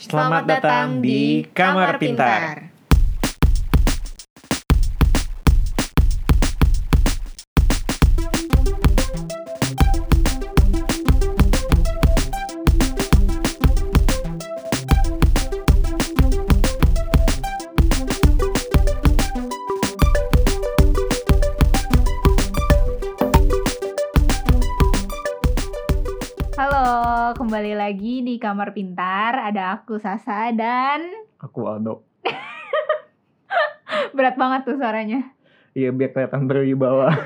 Selamat datang di Kamar Pintar. Halo, kembali lagi di Kamar Pintar. Ada aku Sasa dan Aku Aldo. berat banget tuh suaranya. Iya biar kelihatan berwibawa.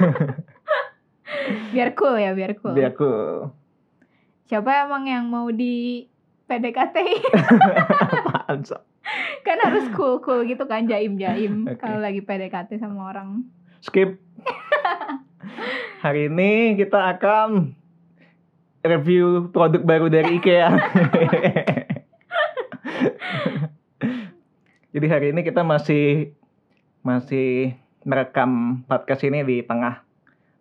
Biar cool ya, biar cool. biar aku Siapa emang yang mau di PDKT? apaan kan harus cool-cool gitu kan, jaim-jaim Oke. kalau lagi PDKT sama orang. Skip. Hari ini kita akan review produk baru dari IKEA. Jadi hari ini kita masih masih merekam podcast ini di tengah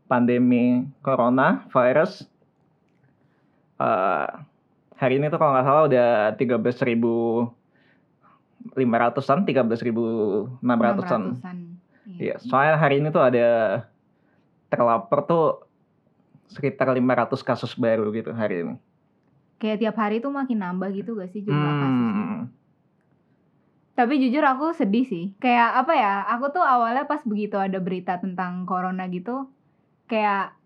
pandemi corona virus. Eh, hari ini tuh kalau nggak salah udah 13.500-an, 13.600-an. 600-an. Iya, soalnya hari ini tuh ada terlapor tuh sekitar 500 kasus baru gitu hari ini. Kayak tiap hari tuh makin nambah gitu gak sih jumlah kasusnya? Hmm, Tapi jujur aku sedih sih. Kayak apa ya? Aku tuh awalnya pas begitu ada berita tentang corona gitu, kayak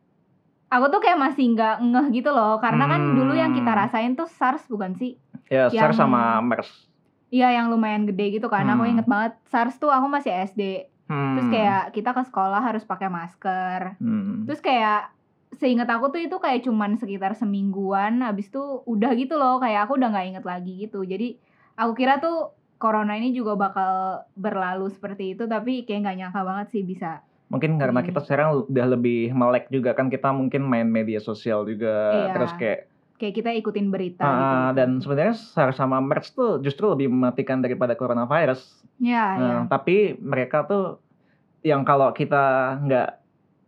aku tuh kayak masih nggak ngeh gitu loh. Karena kan dulu yang kita Hmm. rasain tuh SARS bukan sih? ya, SARS Yang- sama MERS. Iya yang lumayan gede gitu kan. Aku Hmm. inget banget SARS tuh aku masih SD. Hmm, Terus kayak kita ke sekolah harus pakai masker. hmm. Terus kayak seingat aku tuh itu kayak cuman sekitar semingguan. Habis itu udah gitu loh. Kayak aku udah nggak inget lagi gitu. Jadi aku kira tuh corona ini juga bakal berlalu seperti itu. Tapi kayak nggak nyangka banget sih bisa. mungkin karena Ini. kita sekarang udah lebih melek juga kan kita mungkin main media sosial juga Iya. terus kayak Kayak kita ikutin berita ah, gitu. dan sebenarnya SARS sama MERS tuh justru lebih mematikan daripada coronavirus. Ya, ya. Nah, tapi mereka tuh yang kalau kita nggak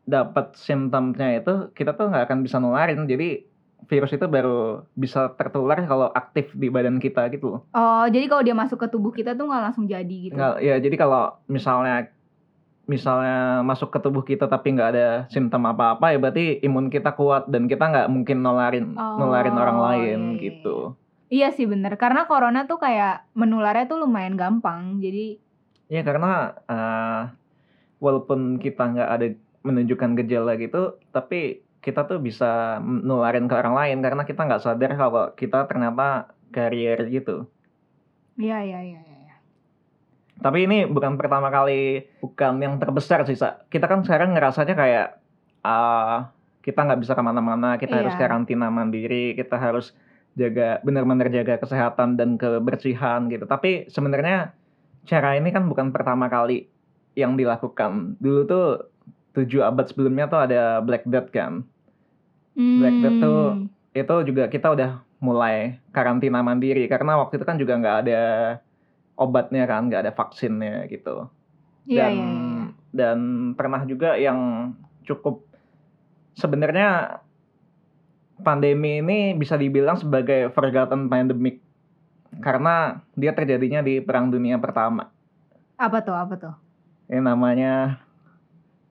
dapat simptomnya itu kita tuh nggak akan bisa nularin jadi virus itu baru bisa tertular kalau aktif di badan kita gitu loh. Oh, jadi kalau dia masuk ke tubuh kita tuh nggak langsung jadi gitu. Nggak- ya jadi kalau misalnya misalnya masuk ke tubuh kita tapi nggak ada simptom apa-apa ya berarti imun kita kuat dan kita nggak mungkin nularin nularin orang Oh, lain iya, iya, gitu. Iya sih bener. Karena corona tuh kayak menularnya tuh lumayan gampang. Jadi Ya karena eh, walaupun kita nggak ada menunjukkan gejala gitu, tapi kita tuh bisa nularin ke orang lain karena kita nggak sadar kalau kita ternyata carrier gitu. Iya, iya, iya. iya. Tapi ini bukan pertama kali, bukan yang terbesar sih. Sa. Kita kan sekarang ngerasanya kayak ah kita nggak bisa ke mana-mana, kita harus Iya. karantina mandiri, kita harus jaga benar-benar jaga kesehatan dan kebersihan gitu. Tapi sebenarnya cara ini kan bukan pertama kali yang dilakukan. Dulu tuh tujuh abad sebelumnya tuh ada Black Death kan. Black Death tuh Hmm. Itu juga kita udah mulai karantina mandiri karena waktu itu kan juga nggak ada obatnya kan, nggak ada vaksinnya gitu. Iya, dan iya, iya. dan pernah juga yang cukup sebenarnya pandemi ini bisa dibilang sebagai forgotten pandemic karena dia terjadinya di perang dunia pertama Apa tuh? Apa tuh? ini namanya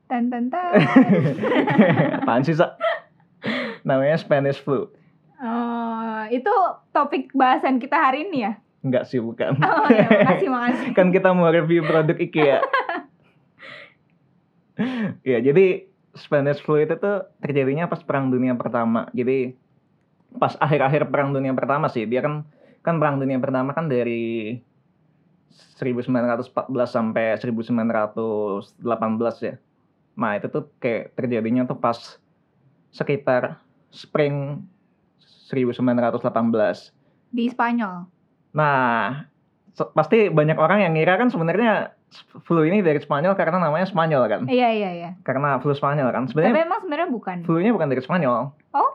Tan tan tan. apaan sih Sa? namanya Spanish flu oh, itu topik bahasan kita hari ini ya? enggak sih bukan Oh, ya, makasih, makasih. kan kita mau review produk IKEA ya jadi Spanish flu itu tuh terjadinya pas perang dunia pertama jadi pas akhir-akhir perang dunia pertama sih dia kan kan perang dunia pertama kan dari 1914 sampai 1918 ya nah itu tuh kayak terjadinya tuh pas sekitar spring 1918 Di Spanyol. Nah, pasti banyak orang yang ngira kan sebenarnya flu ini dari Spanyol karena namanya Spanyol kan. Iya, iya, iya. Karena flu Spanyol kan. Tapi Sebenarnya emang sebenarnya bukan. flu-nya bukan dari Spanyol. Oh?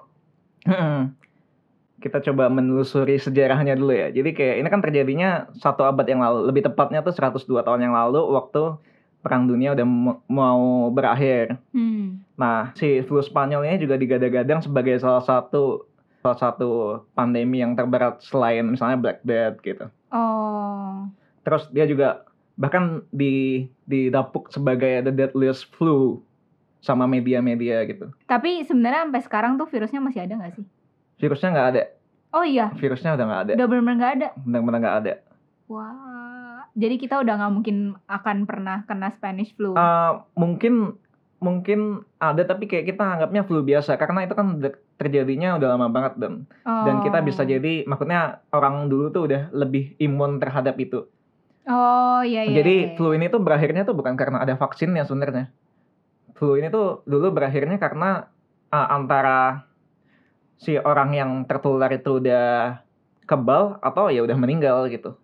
Kita coba menelusuri sejarahnya dulu ya. Jadi kayak ini kan terjadinya satu abad yang lalu. Lebih tepatnya tuh 102 tahun yang lalu waktu Perang Dunia udah mau berakhir. Hmm. Nah, si flu Spanyol ini juga digadang-gadang sebagai salah satu salah satu pandemi yang terberat selain misalnya Black Death gitu. Oh. Terus dia juga bahkan di didapuk sebagai the deadliest flu sama media-media gitu. Tapi sebenarnya sampai sekarang tuh virusnya masih ada nggak sih? Virusnya nggak ada, Oh iya, virusnya udah nggak ada, udah benar-benar nggak ada. benar-benar nggak ada. Wah. Jadi kita udah nggak mungkin akan pernah kena Spanish flu. Eh, mungkin mungkin ada tapi kayak kita anggapnya flu biasa karena itu kan terjadinya udah lama banget dan dan kita bisa Oh. jadi maksudnya orang dulu tuh udah lebih imun terhadap itu. Oh iya iya. Jadi iya, iya. flu ini tuh berakhirnya tuh bukan karena ada vaksinnya sebenarnya. Flu ini tuh dulu berakhirnya karena uh, antara si orang yang tertular itu udah kebal atau ya udah meninggal gitu.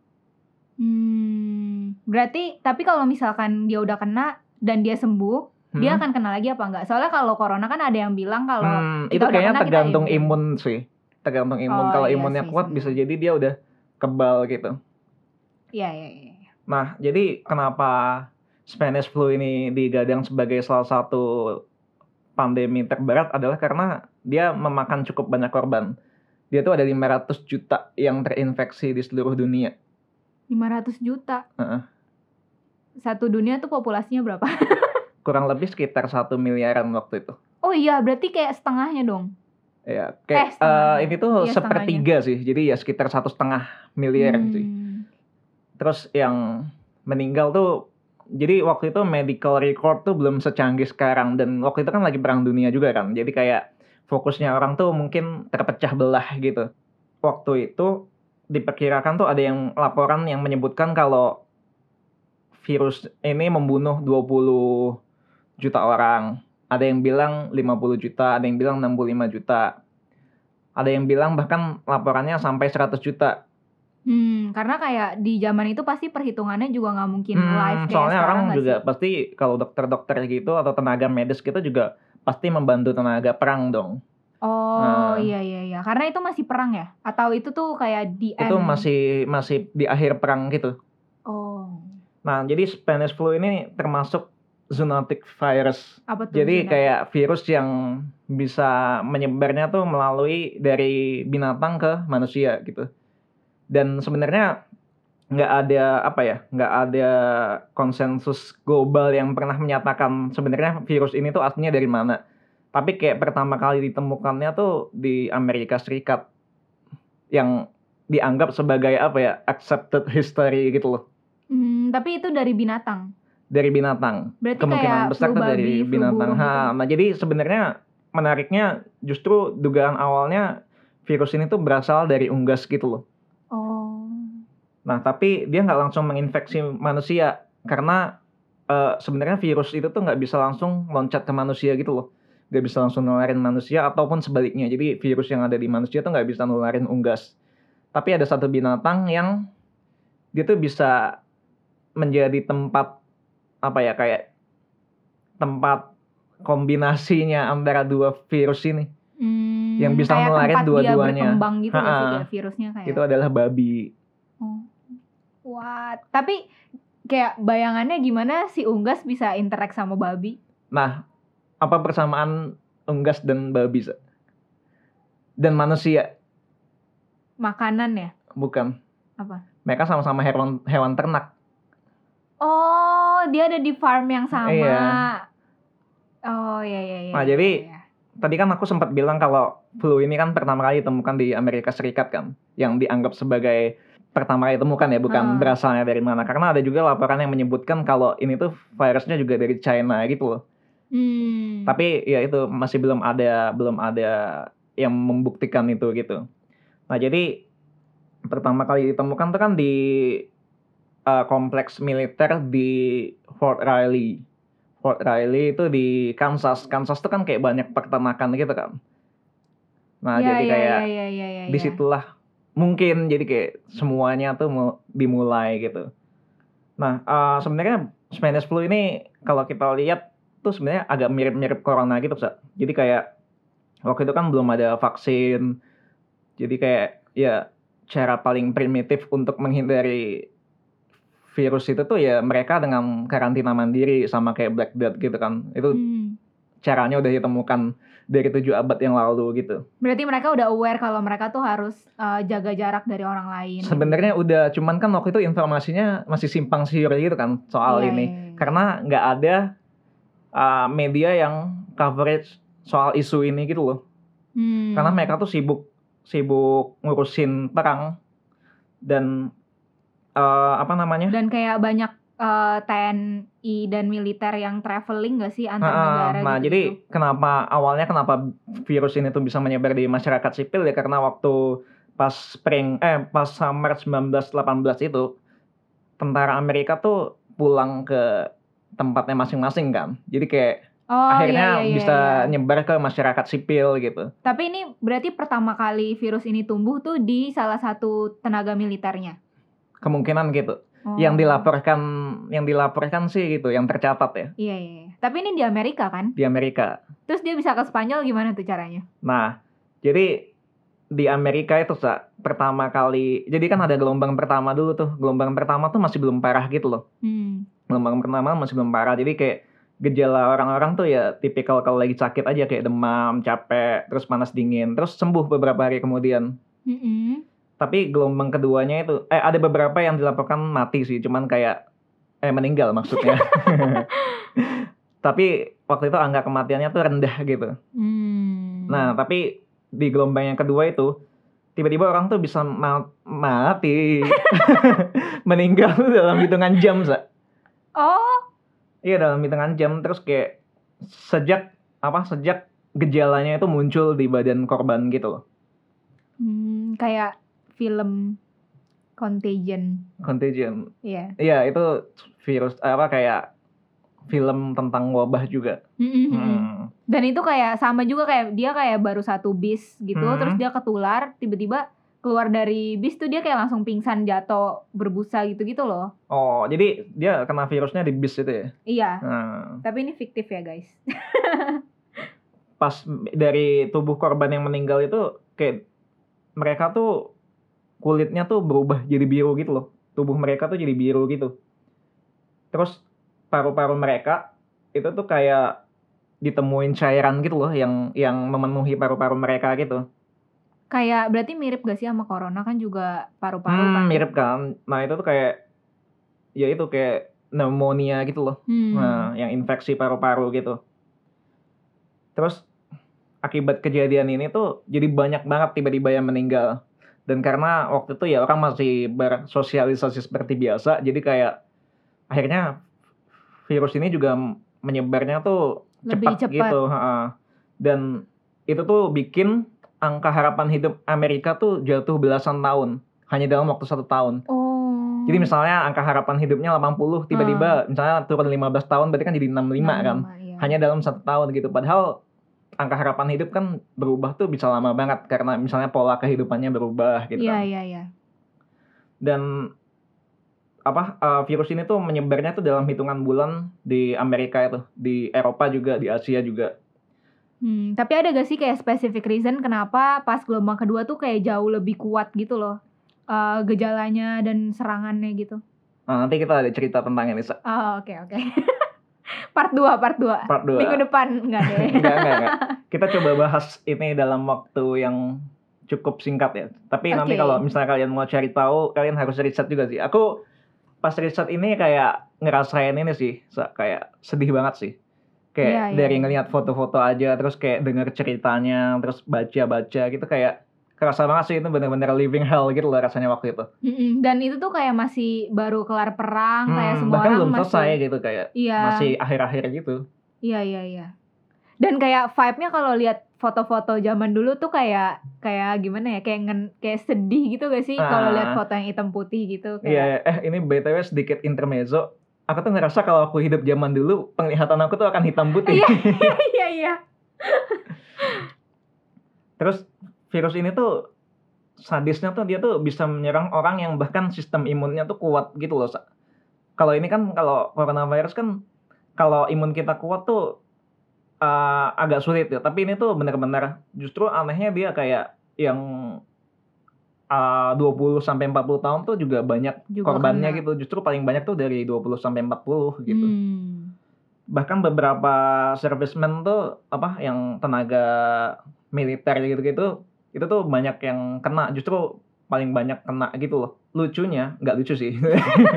Hmm, berarti tapi kalau misalkan dia udah kena dan dia sembuh, Hmm. dia akan kena lagi apa enggak? Soalnya kalau corona kan ada yang bilang kalau Hmm, kita itu kayaknya kena, kita tergantung imun. imun sih. Tergantung imun. Oh, Kalau iya imunnya sih, kuat bisa jadi dia udah kebal gitu. Iya iya iya. Nah, jadi kenapa Spanish flu ini digadang sebagai salah satu pandemi terberat adalah karena dia memakan cukup banyak korban. Dia tuh ada 500 juta yang terinfeksi di seluruh dunia. 500 juta. Heeh. Satu dunia tuh populasinya berapa? Kurang lebih sekitar satu miliaran waktu itu. Oh iya, berarti kayak setengahnya dong. Ya, Eh, kayak eh, ini tuh Iya, sepertiga sih. Jadi ya sekitar satu setengah miliar sih. Hmm. Terus yang meninggal tuh jadi waktu itu medical record tuh belum secanggih sekarang dan waktu itu kan lagi perang dunia juga kan. Jadi kayak fokusnya orang tuh mungkin terpecah belah gitu. Waktu itu diperkirakan tuh ada yang laporan yang menyebutkan kalau virus ini membunuh 20 juta orang. Ada yang bilang 50 juta, ada yang bilang 65 juta. Ada yang bilang bahkan laporannya sampai 100 juta. Hmm, karena kayak di zaman itu pasti perhitungannya juga nggak mungkin Hmm, live kayak soalnya orang juga sih? pasti kalau dokter-dokter gitu atau tenaga medis gitu juga pasti membantu tenaga perang dong. Oh Nah. iya iya iya, karena itu masih perang ya? Atau itu tuh kayak di Itu end? masih masih di akhir perang gitu. Oh, Nah, jadi Spanish flu ini termasuk zoonotic virus. apa tuh? Jadi Zina? kayak virus yang bisa menyebarnya tuh melalui dari binatang ke manusia gitu. Dan sebenarnya nggak ada apa ya, nggak ada konsensus global yang pernah menyatakan sebenarnya virus ini tuh aslinya dari mana. Tapi kayak pertama kali ditemukannya tuh di Amerika Serikat yang dianggap sebagai apa ya accepted history gitu loh Hmm, tapi itu dari binatang. dari binatang Berarti kemungkinan kayak besar tuh dari binatang. Ha, gitu. nah jadi sebenarnya menariknya justru dugaan awalnya virus ini tuh berasal dari unggas gitu loh. Oh. Nah tapi dia nggak langsung menginfeksi manusia karena eh, sebenarnya virus itu tuh nggak bisa langsung loncat ke manusia gitu loh. Nggak bisa langsung nularin manusia ataupun sebaliknya. Jadi virus yang ada di manusia tuh nggak bisa nularin unggas. Tapi ada satu binatang yang dia tuh bisa menjadi tempat apa ya kayak tempat kombinasinya antara dua virus ini. Hmm, Yang bisa nularin dua-duanya. gitu kayak virusnya kayak. Itu adalah babi. Oh. Wah, tapi kayak bayangannya gimana si unggas bisa interact sama babi? Nah, apa persamaan unggas dan babi? Sa? Dan manusia? Makanan ya? Bukan. Apa? Mereka sama-sama hewan hewan ternak. Oh, dia ada di farm yang sama. Iya. Oh, iya iya iya. Nah, iya, jadi- iya. Tadi kan aku sempat bilang kalau flu ini kan pertama kali ditemukan di Amerika Serikat kan, yang dianggap sebagai pertama kali ditemukan ya, bukan Hmm. berasalnya dari mana. Karena ada juga laporan yang menyebutkan kalau ini tuh virusnya juga dari China gitu loh. Hmm. Tapi ya itu masih belum ada belum ada yang membuktikan itu gitu. Nah jadi pertama kali ditemukan tuh kan di uh, kompleks militer di Fort Riley. Fort Riley itu di Kansas. Kansas tuh kan kayak banyak peternakan gitu kan. Nah Iya, jadi iya, kayak iya, iya, iya, iya. di situlah mungkin jadi kayak semuanya tuh dimulai gitu. Nah eh, sebenarnya Spanish flu ini kalau kita lihat tuh sebenarnya agak mirip-mirip corona gitu, Sa. Jadi kayak waktu itu kan belum ada vaksin. Jadi kayak ya cara paling primitif untuk menghindari virus itu tuh ya mereka dengan karantina mandiri sama kayak Black Death gitu kan. Itu Hmm. caranya udah ditemukan dari tujuh abad yang lalu gitu. Berarti mereka udah aware kalau mereka tuh harus uh, jaga jarak dari orang lain. Sebenarnya udah, cuman kan waktu itu informasinya masih simpang siur gitu kan soal Iya, ini. iya, iya. Karena nggak ada uh, media yang coverage soal isu ini gitu loh. Hmm. Karena mereka tuh sibuk sibuk ngurusin perang dan uh, apa namanya? dan kayak banyak uh, TNI dan militer yang traveling gak sih antar Ah, negara nah, gitu. jadi kenapa awalnya kenapa virus ini tuh bisa menyebar di masyarakat sipil ya karena waktu pas spring eh pas summer 1918 itu tentara Amerika tuh pulang ke tempatnya masing-masing kan. Jadi kayak oh, akhirnya iya, iya, iya, bisa iya. nyebar ke masyarakat sipil gitu. Tapi ini berarti pertama kali virus ini tumbuh tuh di salah satu tenaga militernya. Kemungkinan gitu. Oh. Yang dilaporkan yang dilaporkan sih gitu, yang tercatat ya Iya, iya, iya. Tapi ini di Amerika kan? di Amerika. Terus dia bisa ke Spanyol gimana tuh caranya? Nah, jadi di Amerika itu Sa, pertama kali, jadi kan ada gelombang pertama dulu tuh. Gelombang pertama tuh masih belum parah gitu loh. Hmm. Gelombang pertama masih belum parah. Jadi kayak gejala orang-orang tuh ya tipikal kalau lagi sakit aja kayak demam, capek, terus panas dingin, terus sembuh beberapa hari kemudian. Mm-mm. Tapi gelombang keduanya itu eh ada beberapa yang dilaporkan mati sih, cuman kayak eh meninggal maksudnya. Tapi waktu itu angka kematiannya tuh rendah gitu. Hmm. Nah, tapi di gelombang yang kedua itu tiba-tiba orang tuh bisa ma- mati, meninggal dalam hitungan jam, Sa. Oh, Iya dalam hitungan jam terus kayak sejak apa sejak gejalanya itu muncul di badan korban gitu loh. hmm, kayak film Contagion. Contagion. Iya. Iya, itu virus apa kayak film tentang wabah juga. Mm-mm. Hmm. Dan itu kayak sama juga kayak dia kayak baru satu bis gitu, Hmm. terus dia ketular, tiba-tiba keluar dari bis tuh dia kayak langsung pingsan jatuh berbusa gitu-gitu loh. Oh, jadi dia kena virusnya di bis itu ya. Iya, Nah, tapi ini fiktif ya guys. pas dari tubuh korban yang meninggal itu kayak mereka tuh kulitnya tuh berubah jadi biru gitu loh. Tubuh mereka tuh jadi biru gitu. Terus paru-paru mereka itu tuh kayak ditemuin cairan gitu loh yang yang memenuhi paru-paru mereka gitu. Kayak berarti mirip gak sih sama corona kan juga paru-paru Hmm, kan? mirip kan. Nah, itu tuh kayak ya itu kayak pneumonia gitu loh. Hmm. Nah, yang infeksi paru-paru gitu. Terus akibat kejadian ini tuh jadi banyak banget tiba-tiba yang meninggal. Dan karena waktu itu ya orang masih bersosialisasi seperti biasa, jadi kayak akhirnya virus ini juga menyebarnya tuh Lebih cepat, cepat. gitu. Dan itu tuh bikin angka harapan hidup Amerika tuh jatuh belasan tahun hanya dalam waktu satu tahun. Oh. Jadi misalnya angka harapan hidupnya 80 tiba-tiba misalnya turun 15 tahun berarti kan jadi 65 kan. iya. Hanya dalam satu tahun gitu. Padahal angka harapan hidup kan berubah tuh bisa lama banget karena misalnya pola kehidupannya berubah gitu. Iya, kan. iya, iya. Dan apa uh, virus ini tuh menyebarnya tuh dalam hitungan bulan di Amerika itu, di Eropa juga, di Asia juga. Hmm, tapi ada gak sih kayak specific reason kenapa pas gelombang kedua tuh kayak jauh lebih kuat gitu loh eh, gejalanya dan serangannya gitu? Nah, nanti kita ada cerita tentang ini. Oh, oke oke. part 2, part 2. part 2. Minggu depan enggak deh. enggak, enggak, enggak. Kita coba bahas ini dalam waktu yang cukup singkat ya. Tapi nanti Oke. kalau misalnya kalian mau cari tahu, kalian harus riset juga sih. Aku pas riset ini kayak ngerasain ini sih, kayak sedih banget sih. Kayak Iya, iya, dari iya. ngelihat foto-foto aja, terus kayak denger ceritanya, terus baca-baca gitu kayak kerasa banget sih itu bener-bener living hell gitu loh rasanya waktu itu. Mm-mm, Dan itu tuh kayak masih baru kelar perang, kayak Hmm, semua bahkan orang belum masih selesai gitu kayak Iya. masih akhir-akhir gitu. Iya, iya, iya. Dan kayak vibe-nya kalau lihat foto-foto zaman dulu tuh kayak kayak gimana ya? Kayak ngen- kayak sedih gitu gak sih kalau Ah. lihat foto yang hitam putih gitu Iya, kayak eh ini BTW sedikit intermezzo. Aku tuh ngerasa kalau aku hidup zaman dulu, penglihatan aku tuh akan hitam putih. Iya. Iya, iya. Terus virus ini tuh sadisnya tuh dia tuh bisa menyerang orang yang bahkan sistem imunnya tuh kuat gitu loh. Kalau ini kan kalau coronavirus kan kalau imun kita kuat tuh eh, agak sulit ya. Tapi ini tuh bener-bener justru anehnya dia kayak yang eh, 20 sampai 40 tahun tuh juga banyak Juga korbannya kena. gitu. Justru paling banyak tuh dari 20 sampai 40 gitu. Hmm. bahkan beberapa servicemen tuh apa yang tenaga militer gitu-gitu itu tuh banyak yang kena justru paling banyak kena gitu loh lucunya nggak lucu sih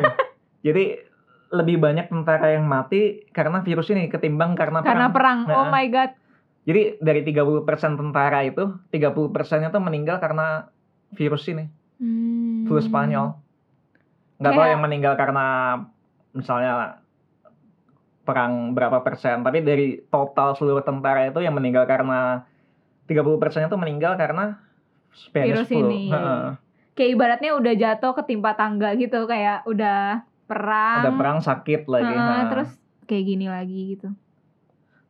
jadi lebih banyak tentara yang mati karena virus ini ketimbang karena Karena perang. Oh Nah. my god. jadi dari 30% tentara itu 30 persennya tuh meninggal karena virus ini Hmm. flu Spanyol nggak tahu yang meninggal karena misalnya perang berapa persen tapi dari total seluruh tentara itu yang meninggal karena 30 persennya itu meninggal karena Spanish Virus flu ini. Heeh. Kayak ibaratnya udah jatuh ketimpa tangga gitu kayak udah perang. ada perang sakit lagi Heeh, Nah. terus kayak gini lagi gitu.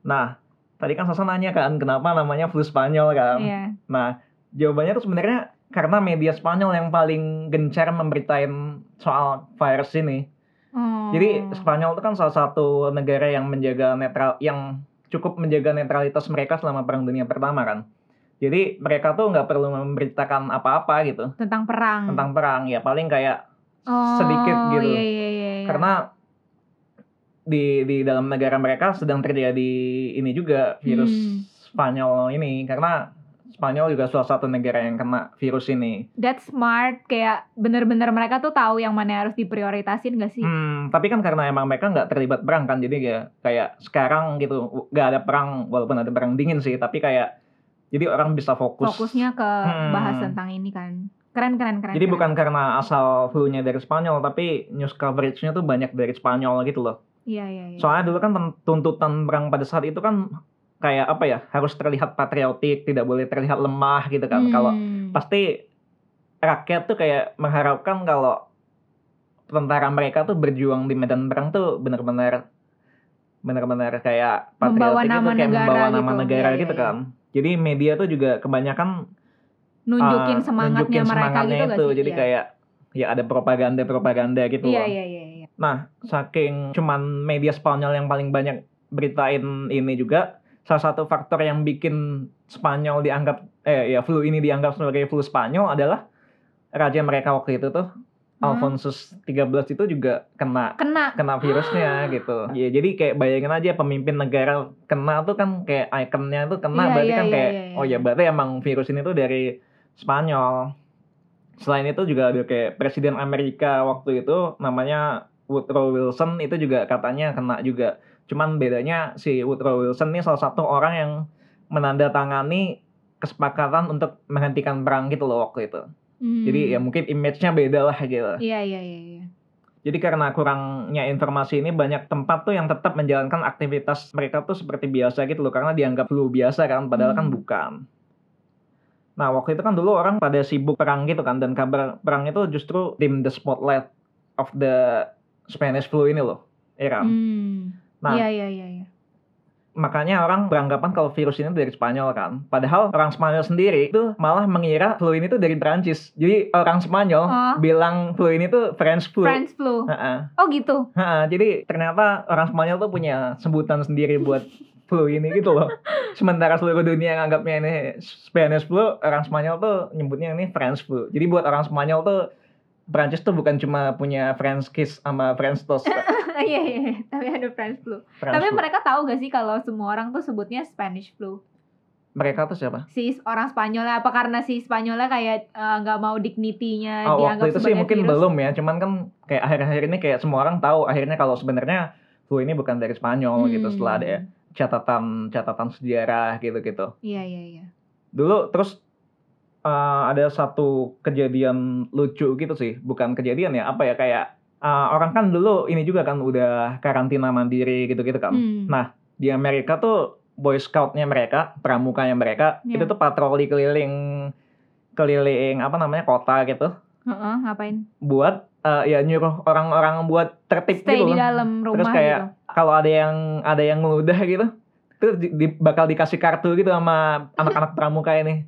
nah tadi kan Sasa nanya kan kenapa namanya flu Spanyol kan Iya. nah jawabannya tuh sebenarnya karena media Spanyol yang paling gencar memberitain soal virus ini Oh. Jadi Spanyol itu kan salah satu negara yang menjaga netral, yang cukup menjaga netralitas mereka selama Perang Dunia Pertama kan. Jadi mereka tuh nggak perlu memberitakan apa-apa gitu tentang perang. tentang perang ya paling kayak oh, sedikit gitu. Iya, iya, iya, iya. karena di di dalam negara mereka sedang terjadi ini juga virus Hmm. Spanyol ini karena Spanyol juga salah satu negara yang kena virus ini. That's smart kayak bener-bener mereka tuh tahu yang mana harus diprioritasin gak sih? Hmm, tapi kan karena emang mereka nggak terlibat perang kan, jadi ya kayak sekarang gitu nggak ada perang walaupun ada perang dingin sih, tapi kayak jadi orang bisa fokus. Fokusnya ke Hmm. bahas tentang ini kan. Keren keren keren. Jadi keren. bukan karena asal flu-nya dari Spanyol, tapi news coverage-nya tuh banyak dari Spanyol gitu loh. Iya iya iya. Soalnya dulu kan tuntutan perang pada saat itu kan kayak apa ya, harus terlihat patriotik, tidak boleh terlihat lemah gitu kan. Kalau Hmm. pasti rakyat tuh kayak mengharapkan kalau tentara mereka tuh berjuang di medan perang tuh benar-benar benar-benar kayak Membawa patriotik nama gitu kayak negara membawa nama gitu. negara Iya, gitu iya, kan. Jadi media tuh juga kebanyakan nunjukin uh, semangatnya nunjukin mereka semangatnya gitu itu. sih? Jadi Iya. kayak ya ada propaganda-propaganda gitu Iya loh. iya iya iya. Nah, saking cuman media Spanyol yang paling banyak beritain ini juga salah satu faktor yang bikin Spanyol dianggap eh ya flu ini dianggap sebagai flu Spanyol adalah raja mereka waktu itu tuh Hmm. Alfonsus 13 itu juga kena Kena. kena virusnya gitu. Ya jadi kayak bayangin aja pemimpin negara kena tuh kan kayak ikonnya tuh kena Iya, berarti iya, kan iya, kayak iya, iya. oh ya berarti emang virus ini tuh dari Spanyol. Selain itu juga ada kayak presiden Amerika waktu itu namanya Woodrow Wilson itu juga katanya kena juga. Cuman bedanya si Woodrow Wilson ini salah satu orang yang menandatangani kesepakatan untuk menghentikan perang gitu loh waktu itu. Hmm. Jadi ya mungkin image-nya beda lah gitu. Iya iya iya iya. Jadi karena kurangnya informasi ini banyak tempat tuh yang tetap menjalankan aktivitas mereka tuh seperti biasa gitu loh karena dianggap flu biasa kan padahal kan Hmm. bukan. Nah waktu itu kan dulu orang pada sibuk perang gitu kan dan kabar perang itu justru dim the spotlight of the Spanish flu ini loh, ya kan? Hmm. Nah. Iya iya iya iya. Makanya orang beranggapan kalau virus ini dari Spanyol kan. Padahal orang Spanyol sendiri itu malah mengira flu ini tuh dari Prancis. Jadi orang Spanyol Oh. bilang flu ini tuh French flu. French flu. Ha-ha. Oh gitu. Ha, jadi ternyata orang Spanyol tuh punya sebutan sendiri buat flu ini gitu loh. Sementara seluruh dunia yang anggapnya ini Spanish flu, orang Spanyol tuh nyebutnya ini French flu. Jadi buat orang Spanyol tuh Prancis tuh bukan cuma punya French kiss sama French toast. Iya iya. iya. Tapi ada French flu. French Tapi flu. mereka tahu gak sih kalau semua orang tuh sebutnya Spanish flu? mereka tuh siapa? Si orang Spanyolnya apa karena si Spanyolnya kayak eh, nggak mau dignity-nya Oh, dianggap waktu itu sih mungkin virus? belum ya. Cuman kan kayak akhir-akhir ini kayak semua orang tahu akhirnya kalau sebenarnya flu ini bukan dari Spanyol gitu Hmm. setelah ada catatan catatan sejarah gitu-gitu. Iya iya iya. dulu terus uh, ada satu kejadian lucu gitu sih bukan kejadian ya apa ya kayak uh, orang kan dulu ini juga kan udah karantina mandiri gitu-gitu kan Hmm. Nah, di Amerika tuh boy scoutnya mereka pramukanya mereka Iya. itu tuh patroli keliling keliling apa namanya kota gitu Heeh, ngapain? buat uh, ya nyuruh orang-orang buat tertib Stay gitu di loh dalam rumah kayak gitu. kalau ada yang ada yang ngeludah gitu itu di, di- bakal dikasih kartu gitu sama anak-anak pramuka ini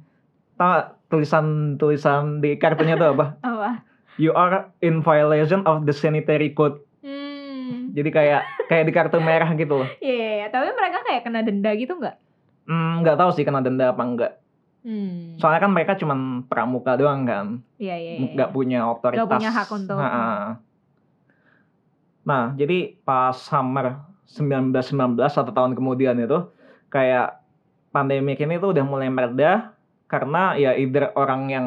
tahu tulisan tulisan di kartunya tuh apa Apa? you are in violation of the sanitary code Hmm. jadi kayak kayak di kartu merah gitu loh Iya, iya, iya. tapi mereka kayak kena denda gitu nggak? Hmm, nggak tahu sih kena denda apa enggak Hmm. soalnya kan mereka cuman pramuka doang kan Iya, iya, iya. nggak punya otoritas Nggak punya hak untuk- Ha-ha. nah jadi pas summer 1919 satu tahun kemudian itu kayak pandemi ini tuh udah mulai mereda karena ya either orang yang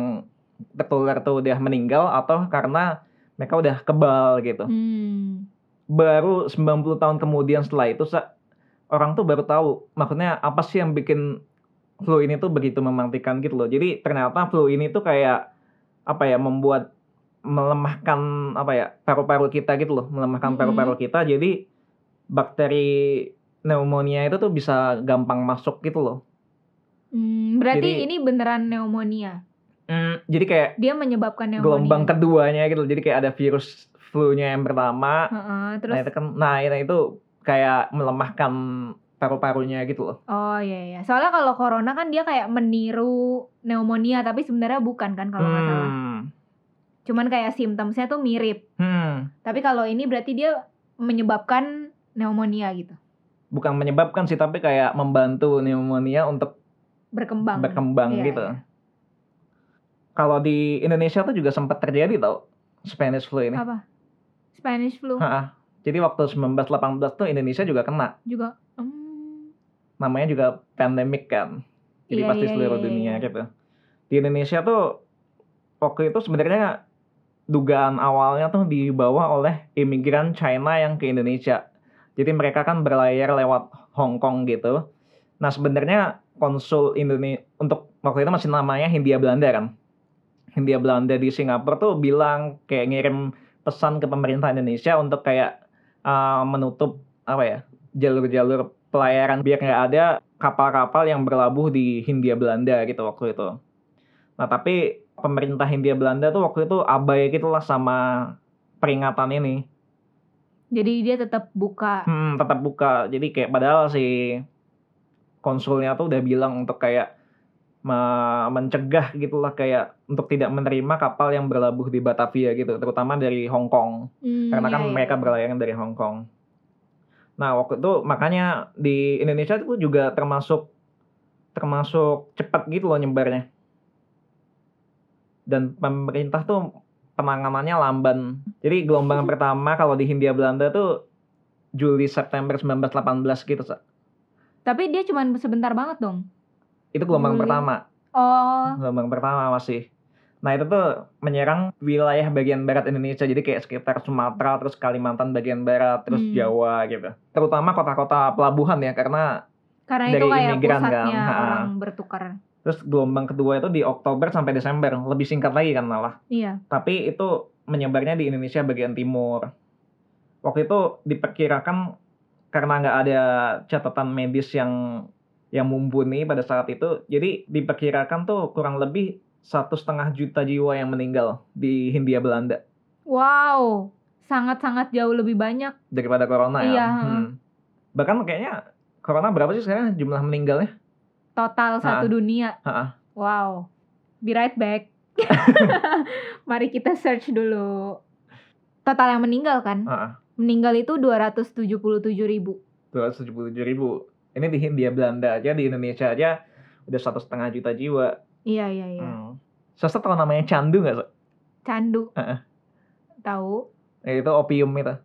tertular tuh udah meninggal atau karena mereka udah kebal gitu. Hmm. Baru 90 tahun kemudian setelah itu orang tuh baru tahu maksudnya apa sih yang bikin flu ini tuh begitu mematikan gitu loh. Jadi ternyata flu ini tuh kayak apa ya membuat melemahkan apa ya paru-paru kita gitu loh, melemahkan Mm-mm. paru-paru kita. Jadi bakteri pneumonia itu tuh bisa gampang masuk gitu loh. Hmm, berarti Jadi- ini beneran pneumonia. Hmm, jadi kayak Dia menyebabkan pneumonia. gelombang keduanya gitu. Jadi kayak ada virus flu-nya yang pertama. Heeh, terus Nah itu kan, nah itu, kayak melemahkan paru-parunya gitu loh. oh iya iya. Soalnya kalau corona kan dia kayak meniru pneumonia tapi sebenarnya bukan kan kalau nggak salah. Hmm. Cuman kayak simptomnya tuh mirip. Hmm. Tapi kalau ini berarti dia menyebabkan pneumonia gitu. Bukan menyebabkan sih, tapi kayak membantu pneumonia untuk Berkembang. berkembang Iya, gitu. iya. Kalau di Indonesia tuh juga sempat terjadi tau Spanish flu ini. Apa? Spanish flu Ha-ha. Jadi waktu 1918 tuh Indonesia juga kena. juga. Hmm. Namanya juga pandemic kan. Jadi Iya, pasti iya, seluruh iya, dunia iya. gitu. Di Indonesia tuh waktu itu sebenarnya dugaan awalnya tuh dibawa oleh imigran China yang ke Indonesia. Jadi mereka kan berlayar lewat Hong Kong gitu. Nah sebenarnya konsul Indonesia untuk waktu itu masih namanya Hindia Belanda kan. Hindia Belanda di Singapura tuh bilang kayak ngirim pesan ke pemerintah Indonesia untuk kayak uh, menutup apa ya jalur-jalur pelayaran biar nggak ada kapal-kapal yang berlabuh di Hindia Belanda gitu waktu itu. Nah tapi pemerintah Hindia Belanda tuh waktu itu abai gitu lah sama peringatan ini. Jadi dia tetap buka. Hmm, tetap buka. Jadi kayak padahal si konsulnya tuh udah bilang untuk kayak me- mencegah gitulah kayak untuk tidak menerima kapal yang berlabuh di Batavia gitu, terutama dari Hong Kong. Hmm, Karena kan iya, iya, mereka berlayar dari Hong Kong. Nah, waktu itu makanya di Indonesia itu juga termasuk termasuk cepat gitu loh nyebarnya. Dan pemerintah tuh penanganannya lamban. Jadi gelombang pertama kalau di Hindia Belanda tuh Juli September 1918 gitu, Sa. Tapi dia cuma sebentar banget dong. Itu gelombang Juli. pertama. Oh, Gelombang pertama masih. Nah, itu tuh menyerang wilayah bagian barat Indonesia. Jadi kayak sekitar Sumatera, terus Kalimantan bagian barat, terus Hmm. Jawa gitu. Terutama kota-kota pelabuhan ya karena karena Dari itu kayak imigran kan, pusatnya ha. orang bertukar. terus gelombang kedua itu di Oktober sampai Desember, lebih singkat lagi kan malah. Iya. Tapi itu menyebarnya di Indonesia bagian timur. Waktu itu diperkirakan karena nggak ada catatan medis yang yang mumpuni pada saat itu, jadi diperkirakan tuh kurang lebih satu setengah juta jiwa yang meninggal di Hindia Belanda Wow, sangat-sangat jauh lebih banyak. daripada corona ya. Iya, Hmm. Bahkan kayaknya corona berapa sih sekarang jumlah meninggalnya? Total satu dunia. Ha-ha. Wow. Be right back. Mari kita search dulu. Total yang meninggal kan? Meninggal itu 277 ribu. 277 ribu. Ini di Hindia Belanda aja, di Indonesia aja udah satu setengah juta jiwa. Iya, iya, iya. Hmm. Sasa tahu namanya candu nggak? So? Candu. Heeh. Tahu? Ya, itu opium itu.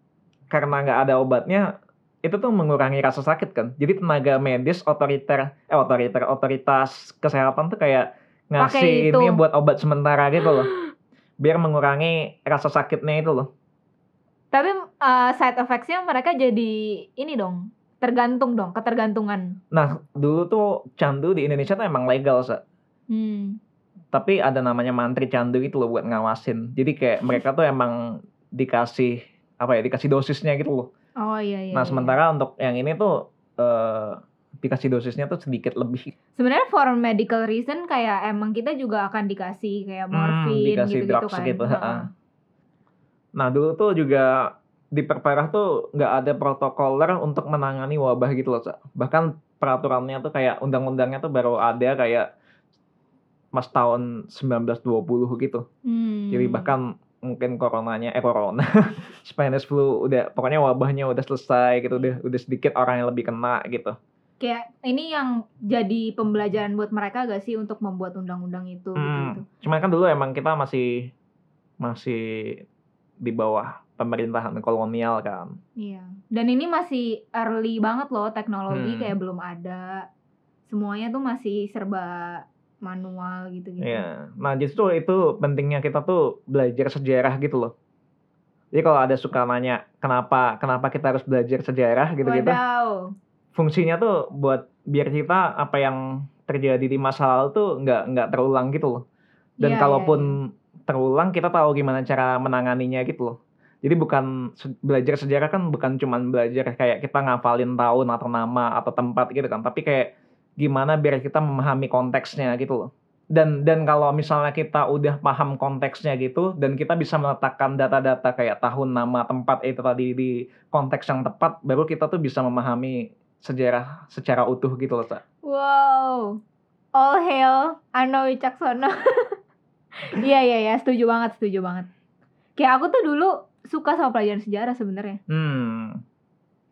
Karena nggak ada obatnya, itu tuh mengurangi rasa sakit kan. Jadi tenaga medis otoriter, eh otoriter, otoritas kesehatan tuh kayak ngasih ini buat obat sementara gitu loh. Biar mengurangi rasa sakitnya itu loh. Tapi uh, side effects-nya mereka jadi ini dong. Tergantung dong, ketergantungan. Nah, dulu tuh candu di Indonesia tuh emang legal, Sa. Hmm. tapi ada namanya mantri candu gitu loh buat ngawasin jadi kayak mereka tuh emang dikasih apa ya dikasih dosisnya gitu loh Oh iya iya. nah iya. sementara untuk yang ini tuh eh dikasih dosisnya tuh sedikit lebih sebenarnya for medical reason kayak emang kita juga akan dikasih kayak Hmm, morfin dikasih gitu-gitu drugs kan. gitu, Heeh. Nah dulu tuh juga diperparah tuh nggak ada protokoler untuk menangani wabah gitu loh bahkan peraturannya tuh kayak undang-undangnya tuh baru ada kayak mas tahun 1920 gitu Hmm. Jadi bahkan mungkin coronanya eh corona Spanish flu udah pokoknya wabahnya udah selesai gitu udah udah sedikit orang yang lebih kena gitu. kayak ini yang jadi pembelajaran buat mereka gak sih untuk membuat undang-undang itu gitu, Hmm. Cuma kan dulu emang kita masih masih di bawah pemerintahan kolonial kan. Iya. Dan ini masih early banget loh teknologi Hmm. kayak belum ada. Semuanya tuh masih serba manual gitu-gitu. Iya. Nah, justru itu pentingnya kita tuh belajar sejarah gitu loh. Jadi kalau ada suka nanya kenapa kenapa kita harus belajar sejarah gitu-gitu. Wadaw. Fungsinya tuh buat biar kita apa yang terjadi di masa lalu tuh nggak nggak terulang gitu loh. Dan Iya, kalaupun iya, terulang kita tahu gimana cara menanganinya gitu loh. Jadi bukan belajar sejarah kan bukan cuman belajar kayak kita ngafalin tahun atau nama atau tempat gitu kan, tapi kayak gimana biar kita memahami konteksnya gitu loh. Dan dan kalau misalnya kita udah paham konteksnya gitu dan kita bisa meletakkan data-data kayak tahun, nama, tempat itu tadi di konteks yang tepat, baru kita tuh bisa memahami sejarah secara utuh gitu loh, Sa. Wow. All hail Ano Wicaksono. Iya iya iya, setuju banget, setuju banget. Kayak aku tuh dulu suka sama pelajaran sejarah sebenarnya. Hmm.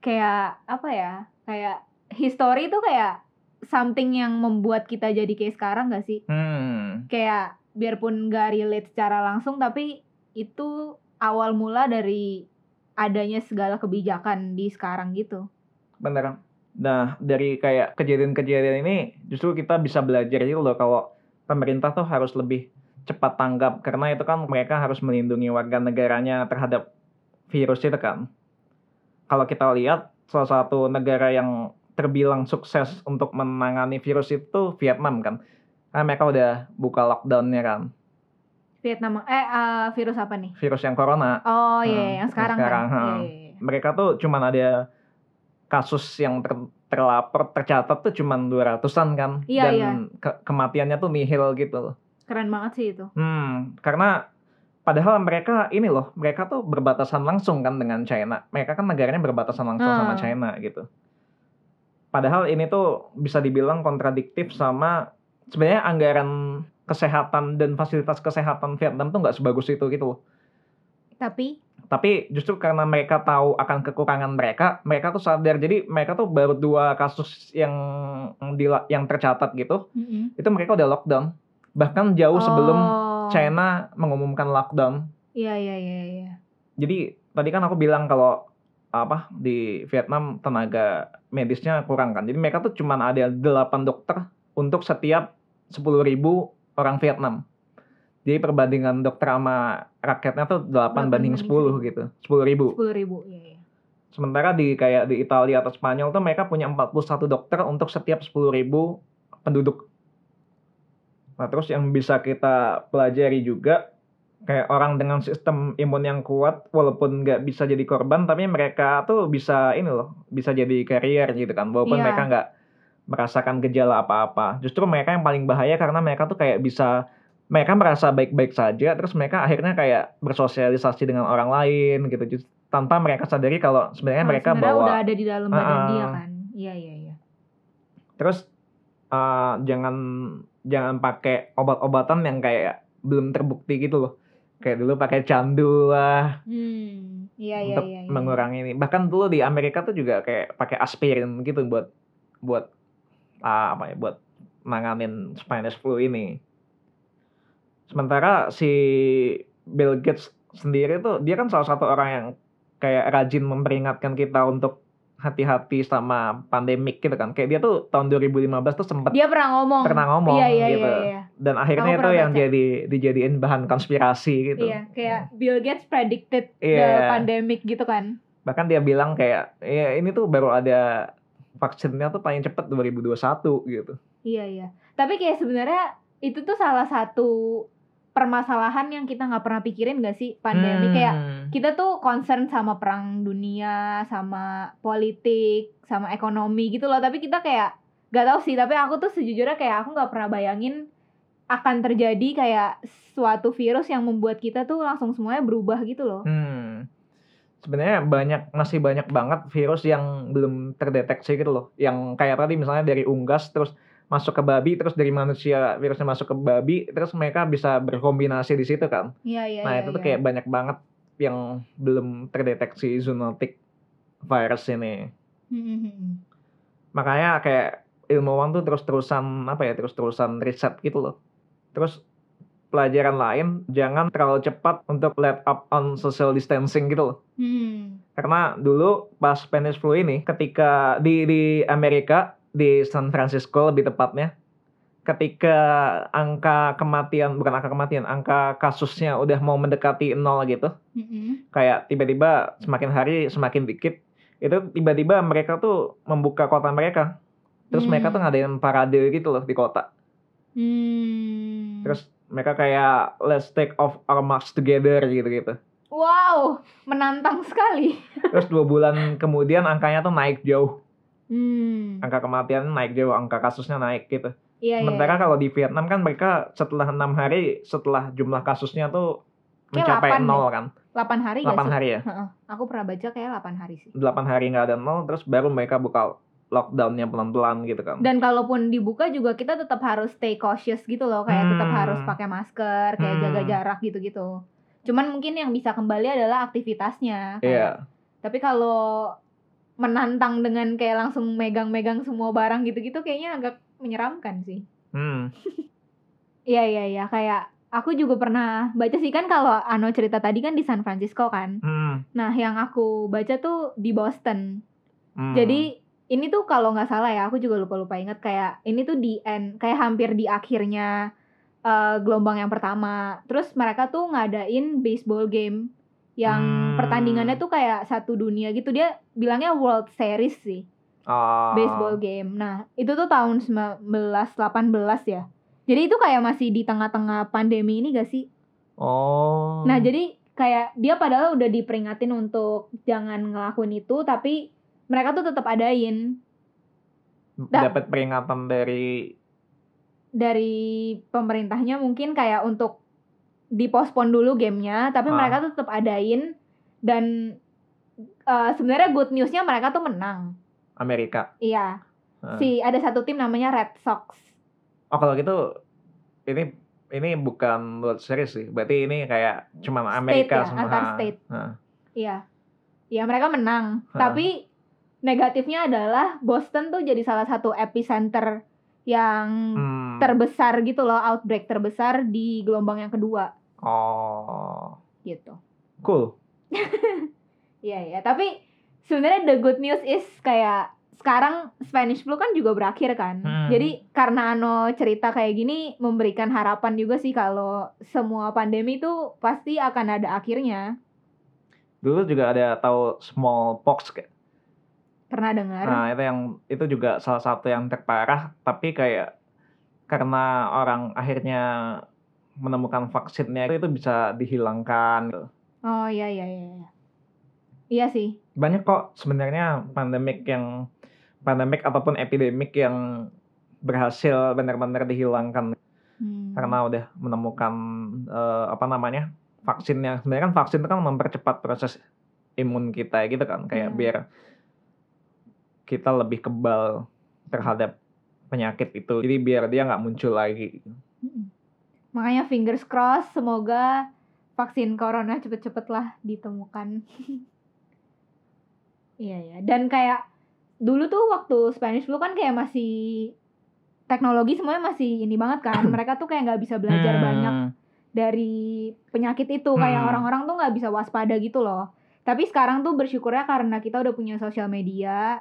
Kayak apa ya? Kayak history itu kayak something yang membuat kita jadi kayak sekarang gak sih? Hmm. Kayak biarpun gak relate secara langsung tapi itu awal mula dari adanya segala kebijakan di sekarang gitu. Bener. Nah, dari kayak kejadian-kejadian ini justru kita bisa belajar itu loh kalau pemerintah tuh harus lebih cepat tanggap karena itu kan mereka harus melindungi warga negaranya terhadap virus itu kan. Kalau kita lihat salah satu negara yang terbilang sukses untuk menangani virus itu Vietnam kan. Karena mereka udah buka lockdownnya kan. Vietnam eh eh, virus apa nih? Virus yang corona. Oh iya, Hmm, yang yang sekarang, sekarang, kan. Iya, hmm. iya, iya. Mereka tuh cuman ada kasus yang ter- terlapor tercatat tuh cuman 200-an kan. Iya, Dan iya. ke- kematiannya tuh nihil gitu. Keren banget sih itu. Hmm, karena padahal mereka ini loh, mereka tuh berbatasan langsung kan dengan China. Mereka kan negaranya berbatasan langsung sama Hmm. China gitu. Padahal ini tuh bisa dibilang kontradiktif sama sebenarnya anggaran kesehatan dan fasilitas kesehatan Vietnam tuh nggak sebagus itu gitu loh. Tapi Tapi justru karena mereka tahu akan kekurangan mereka, mereka tuh sadar. Jadi mereka tuh baru dua kasus yang yang tercatat gitu, mm-mm. itu mereka udah lockdown. Bahkan jauh sebelum Oh. China mengumumkan lockdown. Iya iya iya iya. Jadi tadi kan aku bilang kalau apa di Vietnam tenaga medisnya kurang kan. Jadi mereka tuh cuman ada 8 dokter untuk setiap 10.000 orang Vietnam. Jadi perbandingan dokter sama rakyatnya tuh 8 8 banding banding 10 gitu. 10.000. Sepuluh ribu. Iya iya. Sementara di kayak di Italia atau Spanyol tuh mereka punya 41 dokter untuk setiap 10.000 penduduk. Nah, terus yang bisa kita pelajari juga kayak orang dengan sistem imun yang kuat walaupun nggak bisa jadi korban tapi mereka tuh bisa ini loh, bisa jadi carrier gitu kan. Walaupun Iya. mereka nggak merasakan gejala apa-apa. Justru mereka yang paling bahaya karena mereka tuh kayak bisa mereka merasa baik-baik saja terus mereka akhirnya kayak bersosialisasi dengan orang lain gitu Just- tanpa mereka sadari kalau sebenarnya Kalau mereka sebenarnya bawa udah ada di dalam badan Ah, dia kan. Iya iya iya. terus eh, jangan jangan pakai obat-obatan yang kayak belum terbukti gitu loh kayak dulu pakai candu lah Hmm. Iya iya untuk iya. iya. mengurangi ini bahkan dulu di Amerika tuh juga kayak pakai aspirin gitu buat buat ah, apa ya buat nanganin Spanish flu ini sementara si Bill Gates sendiri tuh dia kan salah satu orang yang kayak rajin memperingatkan kita untuk hati-hati sama pandemik gitu kan kayak dia tuh tahun 2015 tuh sempat Dia pernah ngomong. pernah ngomong Iya iya gitu. iya iya. dan akhirnya Aku itu yang baca. jadi dijadiin bahan konspirasi gitu Iya, kayak Bill Gates predicted the Iya. pandemic gitu kan. bahkan dia bilang kayak ya ini tuh baru ada vaksinnya tuh paling cepet 2021 gitu Iya iya. Tapi kayak sebenarnya itu tuh salah satu permasalahan yang kita nggak pernah pikirin gak sih pandemi Hmm. kayak kita tuh concern sama perang dunia, sama politik, sama ekonomi gitu loh. Tapi kita kayak gak tahu sih. Tapi aku tuh sejujurnya kayak aku nggak pernah bayangin akan terjadi kayak suatu virus yang membuat kita tuh langsung semuanya berubah gitu loh. Hmm. Sebenarnya banyak masih banyak banget virus yang belum terdeteksi gitu loh. Yang kayak tadi misalnya dari unggas terus masuk ke babi terus dari manusia virusnya masuk ke babi terus mereka bisa berkombinasi di situ kan. Iya iya. nah iya, itu tuh iya. kayak banyak banget yang belum terdeteksi zoonotic virus ini. Hmm, hmm, hmm. Makanya kayak ilmuwan tuh terus-terusan apa ya terus-terusan riset gitu loh. Terus pelajaran lain jangan terlalu cepat untuk let up on social distancing gitu loh. Hmm. Karena dulu pas Spanish flu ini ketika di di Amerika di San Francisco lebih tepatnya ketika angka kematian bukan angka kematian angka kasusnya udah mau mendekati nol gitu Mm-mm. kayak tiba-tiba semakin hari semakin dikit itu tiba-tiba mereka tuh membuka kota mereka terus Hmm. mereka tuh ngadain parade gitu loh di kota Hmm. terus mereka kayak let's take off our masks together gitu-gitu Wow, menantang sekali. terus dua bulan kemudian angkanya tuh naik jauh Hmm. angka kematian naik jauh angka kasusnya naik gitu Iya, sementara iya. kalau di Vietnam kan mereka setelah enam hari setelah jumlah kasusnya tuh Kayak mencapai delapan nol kan 8 hari gak 8 sih? hari ya. Aku pernah baca kayak 8 hari sih. 8 hari nggak ada nol terus baru mereka buka lockdownnya pelan-pelan gitu kan Dan kalaupun dibuka juga kita tetap harus stay cautious gitu loh, kayak tetap Hmm. harus pakai masker, kayak Hmm. jaga jarak gitu-gitu. Cuman mungkin yang bisa kembali adalah aktivitasnya. Iya. kayak- Tapi kalau menantang dengan kayak langsung megang-megang semua barang gitu-gitu kayaknya agak menyeramkan sih. Hmm. Iya iya iya kayak aku juga pernah baca sih kan kalau Ano cerita tadi kan di San Francisco kan. Hmm. Nah, yang aku baca tuh di Boston. Hmm. Jadi ini tuh kalau nggak salah ya, aku juga lupa-lupa ingat kayak ini tuh di end, kayak hampir di akhirnya eh, gelombang yang pertama. Terus mereka tuh ngadain baseball game yang Hmm. Pertandingannya tuh kayak satu dunia gitu. Dia bilangnya World Series sih, Ah. baseball game. Nah, itu tuh tahun 1918 ya. Jadi itu kayak masih di tengah-tengah pandemi ini gak sih? Oh. Nah, jadi kayak dia padahal udah diperingatin untuk jangan ngelakuin itu, tapi mereka tuh tetap adain da- dapat peringatan dari dari pemerintahnya mungkin kayak untuk dipospon dulu gamenya, tapi Ah. mereka tuh tetap adain dan eh, sebenarnya good newsnya mereka tuh menang. Amerika. Iya, Ah. si ada satu tim namanya Red Sox. Oh kalau gitu ini ini bukan World Series sih. Berarti ini kayak cuman Amerika ya, sama antar state. Ah. Iya, iya mereka menang. Ah. Tapi negatifnya adalah Boston tuh jadi salah satu epicenter yang Hmm. terbesar gitu loh, outbreak terbesar di gelombang yang kedua Oh. gitu. Cool. Iya iya, tapi sebenarnya the good news is kayak sekarang Spanish flu kan juga berakhir kan. Hmm. Jadi karena Ano cerita kayak gini memberikan harapan juga sih kalau semua pandemi itu pasti akan ada akhirnya. Dulu juga ada tahu smallpox kayak. Pernah dengar? Nah, itu yang itu juga salah satu yang terparah, tapi kayak karena orang akhirnya menemukan vaksinnya itu, itu bisa dihilangkan. gitu. Oh iya iya iya. iya. Iya sih. Banyak kok sebenarnya pandemik yang pandemik ataupun epidemik yang berhasil benar-benar dihilangkan Hmm. karena udah menemukan eh, apa namanya vaksinnya. Sebenarnya kan vaksin itu kan mempercepat proses imun kita gitu kan, kayak Hmm. biar kita lebih kebal terhadap penyakit itu. Jadi biar dia nggak muncul lagi. Mm-mm. Makanya fingers crossed semoga vaksin corona cepet-cepet lah ditemukan. iya ya. Dan kayak dulu tuh waktu Spanish flu kan kayak masih teknologi semuanya masih ini banget kan. Mereka tuh kayak nggak bisa belajar Hmm. banyak dari penyakit itu. Kayak Hmm. orang-orang tuh nggak bisa waspada gitu loh. Tapi sekarang tuh bersyukurnya karena kita udah punya sosial media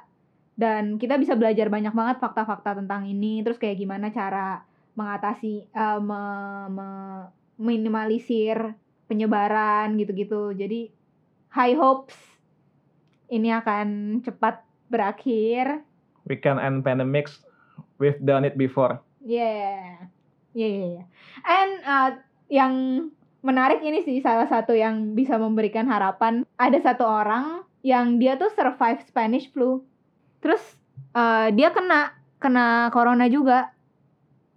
dan kita bisa belajar banyak banget fakta-fakta tentang ini. Terus kayak gimana cara mengatasi eh, me- me- minimalisir penyebaran gitu-gitu. Jadi high hopes ini akan cepat berakhir. We can end pandemics. We've done it before. Yeah. Yeah, yeah, yeah. And uh, yang menarik ini sih salah satu yang bisa memberikan harapan. Ada satu orang yang dia tuh survive Spanish flu. Terus uh, dia kena kena corona juga.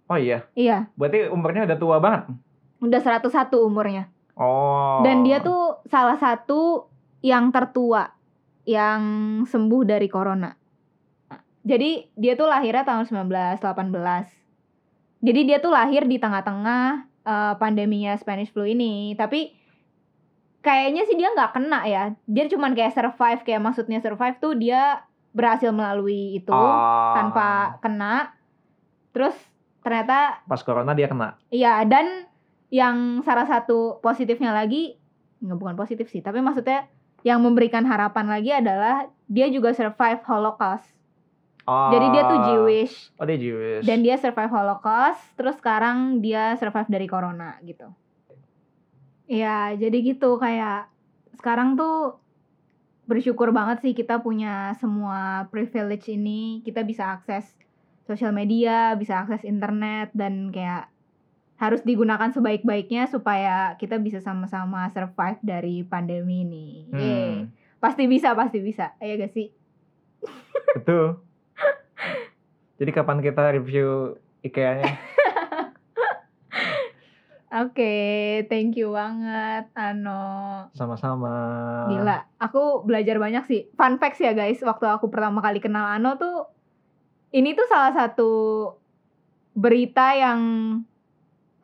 Oh iya, Iya, berarti umurnya udah tua banget. udah 101 umurnya. Oh. Dan dia tuh salah satu yang tertua yang sembuh dari corona. Jadi dia tuh lahirnya tahun 1918. Jadi dia tuh lahir di tengah-tengah eh, pandeminya Spanish flu ini. Tapi kayaknya sih dia nggak kena ya. Dia cuman kayak survive kayak maksudnya survive tuh dia berhasil melalui itu Ah. tanpa kena. Terus ternyata pas corona dia kena. Iya, dan yang salah satu positifnya lagi nggak bukan positif sih tapi maksudnya yang memberikan harapan lagi adalah dia juga survive Holocaust jadi dia tuh. Jewish Oh dia Jewish. dan dia survive Holocaust terus sekarang dia survive dari corona gitu ya jadi gitu kayak sekarang tuh bersyukur banget sih kita punya semua privilege ini kita bisa akses sosial media bisa akses internet dan kayak harus digunakan sebaik-baiknya supaya kita bisa sama-sama survive dari pandemi ini Hmm, pasti bisa pasti bisa ya gak sih betul. Jadi kapan kita review IKEA-nya? Oke, thank you banget, Ano. Sama-sama. Gila, aku belajar banyak sih. Fun facts ya guys, waktu aku pertama kali kenal Ano tuh, ini tuh salah satu berita yang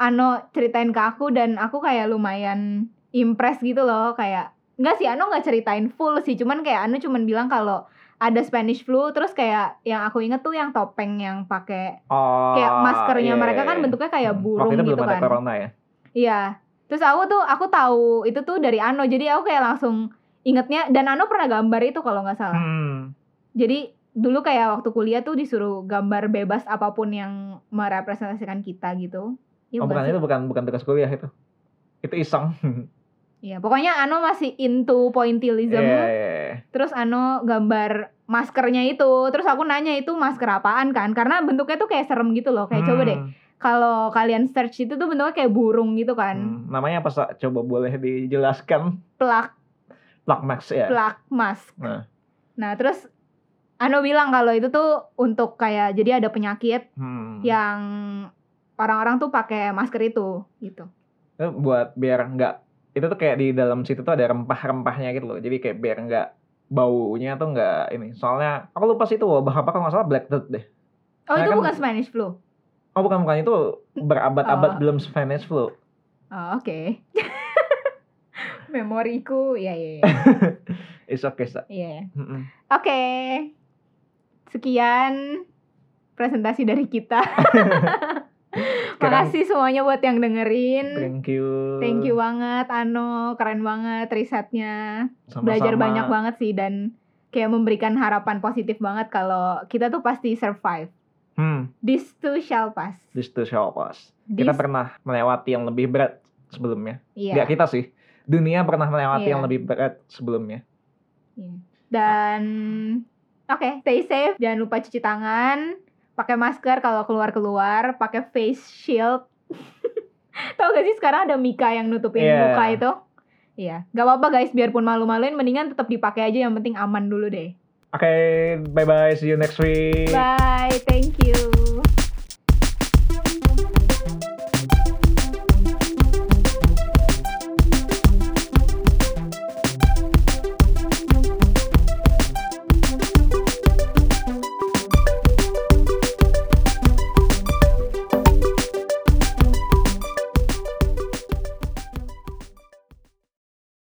Ano ceritain ke aku dan aku kayak lumayan impress gitu loh, kayak Enggak sih, Ano nggak ceritain full sih, cuman kayak Ano cuman bilang kalau ada Spanish flu, terus kayak yang aku inget tuh yang topeng yang pakai Oh, kayak maskernya iya, mereka kan iya. bentuknya kayak Hmm, burung Waktu itu gitu belum ada kan. corona ya. Iya. Terus aku tuh aku tahu itu tuh dari Ano. Jadi aku kayak langsung ingetnya dan Ano pernah gambar itu kalau nggak salah. Hmm. Jadi dulu kayak waktu kuliah tuh disuruh gambar bebas apa pun yang merepresentasikan kita gitu. Iya oh bukan sih? itu bukan bukan tugas kuliah itu. Itu iseng. Iya, pokoknya Ano masih into pointillism. Iya, iya, iya. Terus Ano gambar maskernya itu. Terus aku nanya itu masker apaan kan? Karena bentuknya tuh kayak serem gitu loh. Kayak coba deh Hmm, kalau kalian search itu tuh bentuknya kayak burung gitu kan. hmm. Namanya apa Sa? Coba boleh dijelaskan? Plak Plak Max ya. plak mask. Nah. Nah, terus Ano bilang kalau itu tuh untuk kayak jadi ada penyakit Hmm. yang orang-orang tuh pakai masker itu gitu. Itu buat biar nggak itu tuh kayak di dalam situ tuh ada rempah-rempahnya gitu loh. Jadi kayak biar nggak baunya tuh nggak ini. Soalnya aku lupa sih itu wabah apa kalau nggak salah Black Death deh. Oh, Nah, itu kan- bukan Spanish flu. Oh bukan bukan itu berabad-abad Oh. belum Spanish flu. Oh, oke. Memoriku, ya ya. ya. It's okay, Sa. Iya. Mm-mm. Oke. Sekian presentasi dari kita. Makasih semuanya buat yang dengerin. Thank you. Thank you banget Ano, keren banget risetnya. Sama-sama. belajar banyak banget sih dan kayak memberikan harapan positif banget kalau kita tuh pasti survive. Hmm, This too shall pass. this to show us. This, Kita pernah melewati yang lebih berat sebelumnya. iya. Nggak kita sih. Dunia pernah melewati Iya. yang lebih berat sebelumnya. iya. Dan oke, stay safe, jangan lupa cuci tangan, pakai masker kalau keluar-keluar, pakai face shield. Tahu gak sih sekarang ada Mika yang nutupin Iya. muka itu? Iya, gak apa-apa guys, biarpun malu-maluin, mendingan tetap dipakai aja. Yang penting aman dulu deh. Oke, bye bye. See you next week. Bye, thank you.